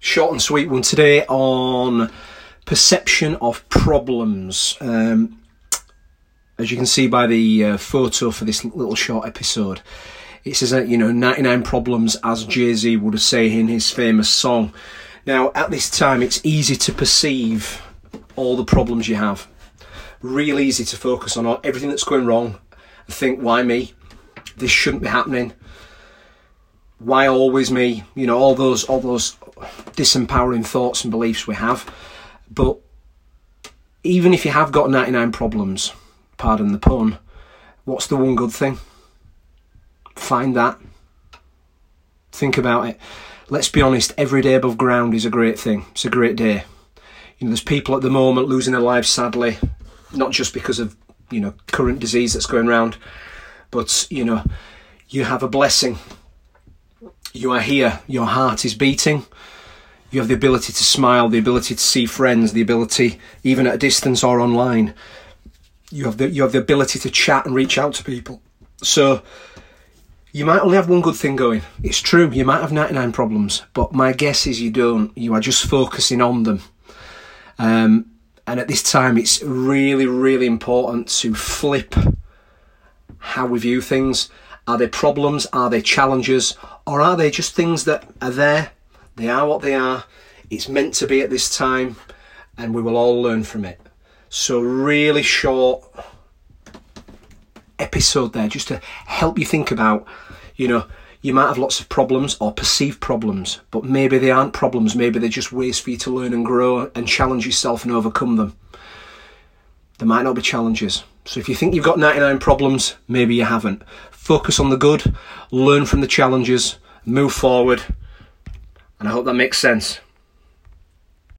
short and sweet one today on perception of problems. Um, as you can see by the uh, photo for this little short episode, it says that you know 99 problems, as Jay Z would have say in his famous song. Now, at this time, it's easy to perceive all the problems you have. Real easy to focus on everything that's going wrong and think, why me? This shouldn't be happening. Why always me? You know, all those all those disempowering thoughts and beliefs we have. But even if you have got 99 problems, pardon the pun, what's the one good thing? Find that. Think about it. Let's be honest, every day above ground is a great thing. It's a great day. You know, there's people at the moment losing their lives sadly, not just because of, you know, current disease that's going around, but, you know, you have a blessing. You are here, your heart is beating, you have the ability to smile, the ability to see friends, the ability, even at a distance or online, you have the you have the ability to chat and reach out to people. So you might only have one good thing going. It's true, you might have 99 problems, but my guess is you don't. You are just focusing on them. Um, and at this time, it's really, really important to flip how we view things. Are they problems? Are they challenges? Or are they just things that are there they are what they are. It's meant to be at this time, and we will all learn from it. So, really short episode there just to help you think about, you know, you might have lots of problems or perceived problems, but maybe they aren't problems. Maybe they're just ways for you to learn and grow and challenge yourself and overcome them. There might not be challenges. So if you think you've got 99 problems, maybe you haven't. Focus on the good, learn from the challenges, move forward, and I hope that makes sense.